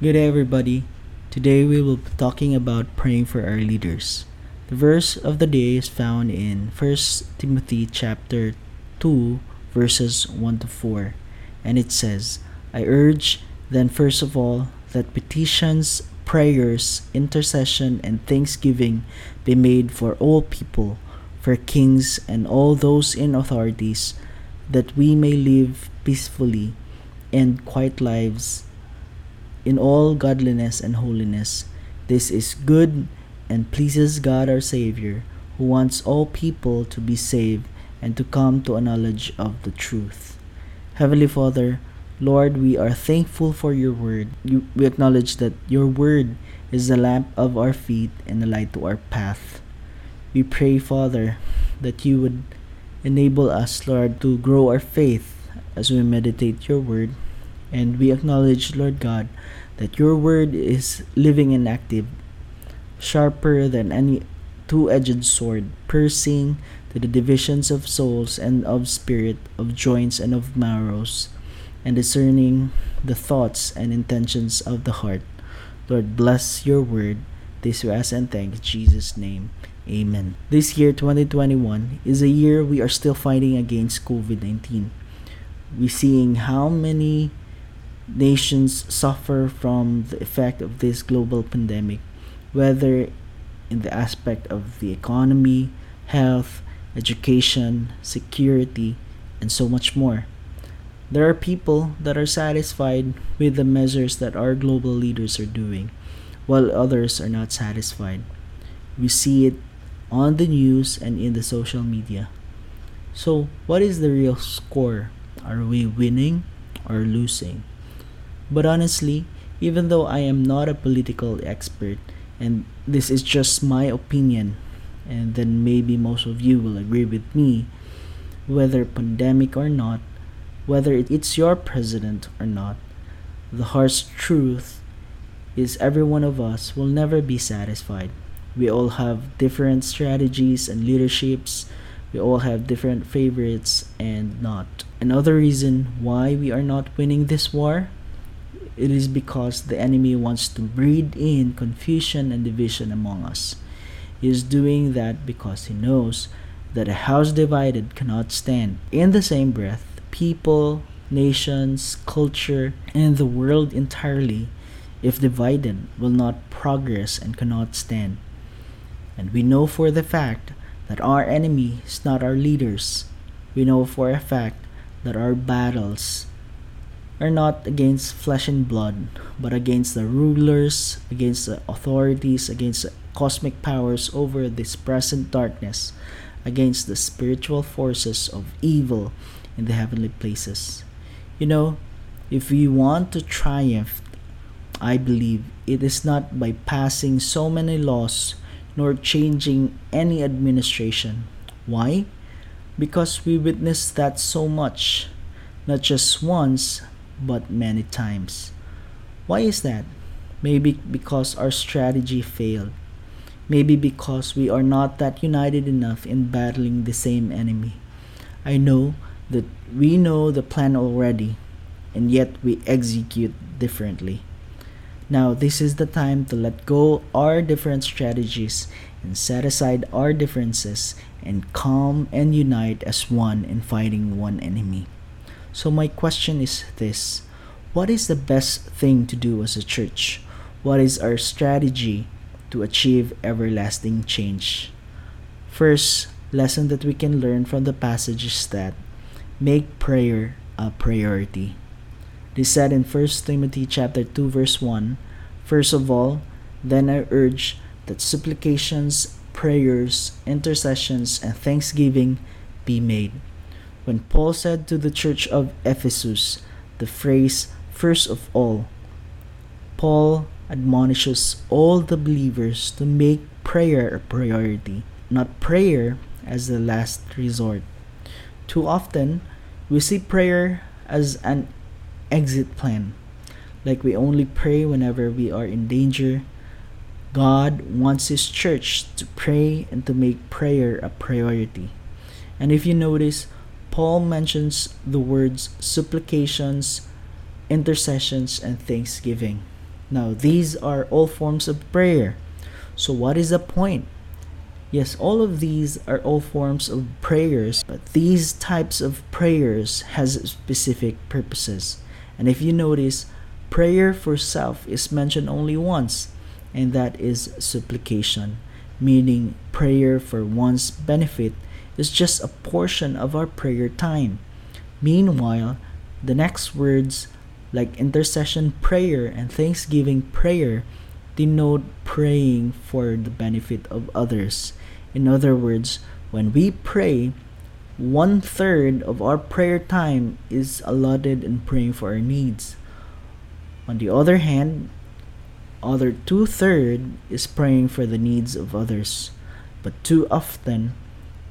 Good day, everybody. Today we will be talking about praying for our leaders. The verse of the day is found in 1 Timothy chapter 2 verses 1 to 4 and it says, I urge then first of all that petitions, prayers, intercession and thanksgiving be made for all people, for kings and all those in authorities, that we may live peacefully and quiet lives in all godliness and holiness. This is good and pleases God our Savior, who wants all people to be saved and to come to a knowledge of the truth. Heavenly Father, Lord, we are thankful for your word. You, we acknowledge that your word is the lamp of our feet and the light to our path. We pray, Father, that you would enable us, Lord, to grow our faith as we meditate your word. And we acknowledge, Lord God, that your word is living and active, sharper than any two edged sword, piercing to the divisions of souls and of spirit, of joints and of marrows, and discerning the thoughts and intentions of the heart. Lord, bless your word. This we ask and thank in Jesus' name. Amen. This year, 2021, is a year we are still fighting against COVID 19. We're seeing how many nations suffer from the effect of this global pandemic, whether in the aspect of the economy, health, education, security, and so much more. There are people that are satisfied with the measures that our global leaders are doing, while others are not satisfied. We see it on the news and in the social media. So, what is the real score? Are we winning or losing? But honestly, even though I am not a political expert and this is just my opinion, and then maybe most of you will agree with me, whether pandemic or not, whether it's your president or not, the harsh truth is every one of us will never be satisfied. We all have different strategies and leaderships. We all have different favorites and not. Another reason why we are not winning this war it is because the enemy wants to breed in confusion and division among us. He is doing that because he knows that a house divided cannot stand. In the same breath, people, nations, culture, and the world entirely, if divided, will not progress and cannot stand. And we know for the fact that our enemy is not our leaders. We know for a fact that our battles are not against flesh and blood, but against the rulers, against the authorities, against the cosmic powers over this present darkness, against the spiritual forces of evil in the heavenly places. You know, if we want to triumph, I believe it is not by passing so many laws nor changing any administration. Why? Because we witness that so much, not just once, but many times. Why is that? Maybe because our strategy failed. Maybe because we are not that united enough in battling the same enemy. I know that we know the plan already, and yet we execute differently. Now, this is the time to let go our different strategies and set aside our differences and come and unite as one in fighting one enemy. So, my question is this What is the best thing to do as a church? What is our strategy to achieve everlasting change? First lesson that we can learn from the passage is that make prayer a priority. This said in 1 Timothy chapter 2 verse 1, First of all, then I urge that supplications, prayers, intercessions, and thanksgiving be made when Paul said to the church of Ephesus the phrase, first of all, Paul admonishes all the believers to make prayer a priority, not prayer as the last resort. Too often, we see prayer as an exit plan, like we only pray whenever we are in danger. God wants His church to pray and to make prayer a priority. And if you notice, Paul mentions the words supplications, intercessions, and thanksgiving. Now, these are all forms of prayer. So, what is the point? Yes, all of these are all forms of prayers, but these types of prayers has specific purposes. And if you notice, prayer for self is mentioned only once, and that is supplication, meaning prayer for one's benefit is just a portion of our prayer time. Meanwhile, the next words like intercession prayer and thanksgiving prayer denote praying for the benefit of others. In other words, when we pray, one third of our prayer time is allotted in praying for our needs. On the other hand, other two third is praying for the needs of others. But too often,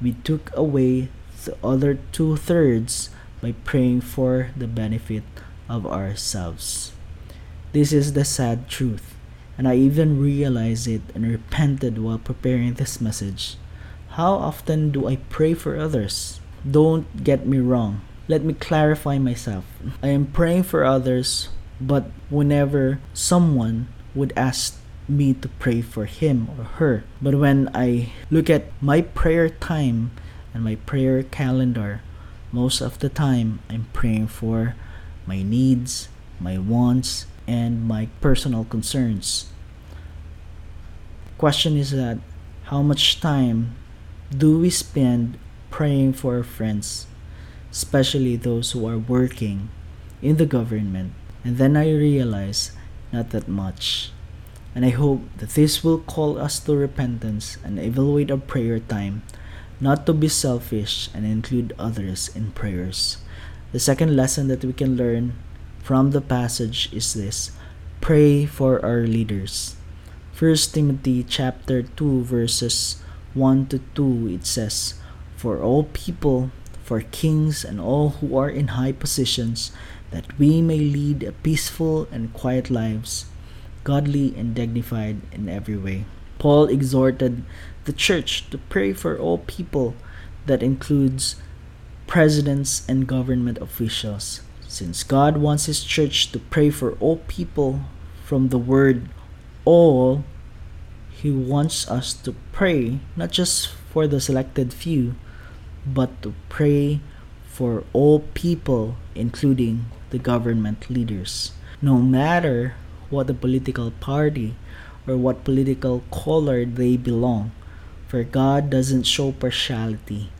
we took away the other two thirds by praying for the benefit of ourselves. This is the sad truth, and I even realized it and repented while preparing this message. How often do I pray for others? Don't get me wrong. Let me clarify myself. I am praying for others, but whenever someone would ask me to pray for him or her. But when I look at my prayer time and my prayer calendar, most of the time I'm praying for my needs, my wants, and my personal concerns. Question is that how much time do we spend praying for our friends, especially those who are working in the government? And then I realize not that much. And I hope that this will call us to repentance and evaluate our prayer time, not to be selfish and include others in prayers. The second lesson that we can learn from the passage is this pray for our leaders. 1 Timothy chapter 2 verses 1 to 2 it says for all people for kings and all who are in high positions that we may lead a peaceful and quiet lives godly and dignified in every way. Paul exhorted the church to pray for all people that includes presidents, and government officials. Since God wants His church to pray for all people from the word all, He wants us to pray not just for the selected few, but to pray for all people, including the government leaders. No matter what the political party or what political color they belong, for God doesn't show partiality.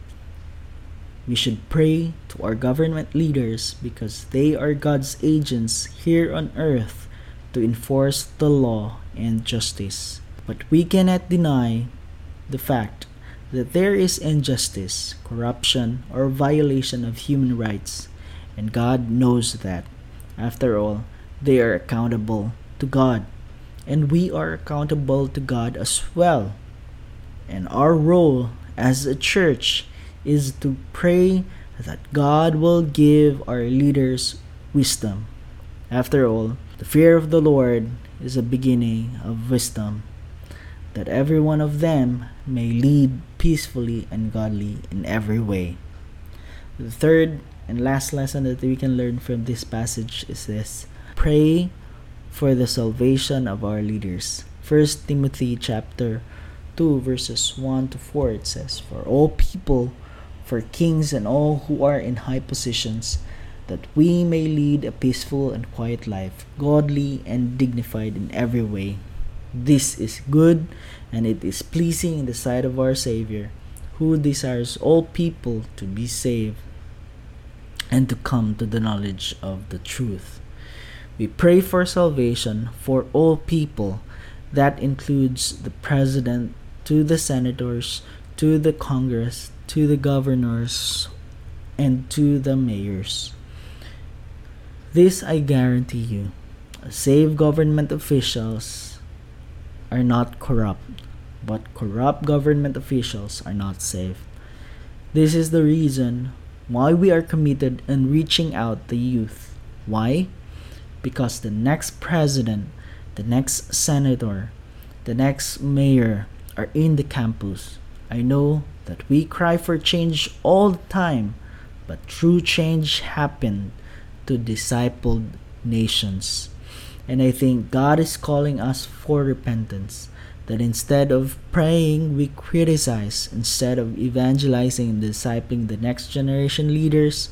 We should pray to our government leaders because they are God's agents here on earth to enforce the law and justice. But we cannot deny the fact that there is injustice, corruption, or violation of human rights, and God knows that. After all, they are accountable to God, and we are accountable to God as well. And our role as a church is to pray that God will give our leaders wisdom. After all, the fear of the Lord is a beginning of wisdom, that every one of them may lead peacefully and godly in every way. The third and last lesson that we can learn from this passage is this pray for the salvation of our leaders. 1 Timothy chapter 2 verses 1 to 4 it says for all people for kings and all who are in high positions, that we may lead a peaceful and quiet life, godly and dignified in every way. This is good and it is pleasing in the sight of our Savior, who desires all people to be saved and to come to the knowledge of the truth. We pray for salvation for all people. That includes the president, to the senators, to the Congress, to the governors and to the mayors. This I guarantee you. Saved government officials are not corrupt, but corrupt government officials are not safe. This is the reason why we are committed in reaching out the youth. Why? Because the next president, the next senator, the next mayor are in the campus. I know that we cry for change all the time, but true change happened to discipled nations. And I think God is calling us for repentance. That instead of praying, we criticize. Instead of evangelizing and discipling the next generation leaders,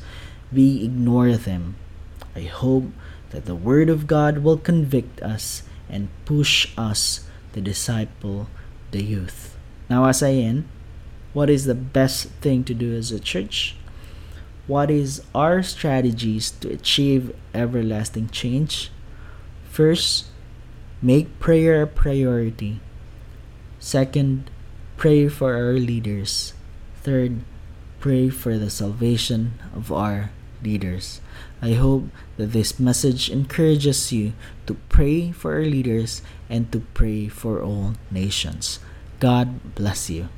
we ignore them. I hope that the Word of God will convict us and push us to disciple the youth. Now, as I end, what is the best thing to do as a church? What is our strategies to achieve everlasting change? First, make prayer a priority. Second, pray for our leaders. Third, pray for the salvation of our leaders. I hope that this message encourages you to pray for our leaders and to pray for all nations. God bless you.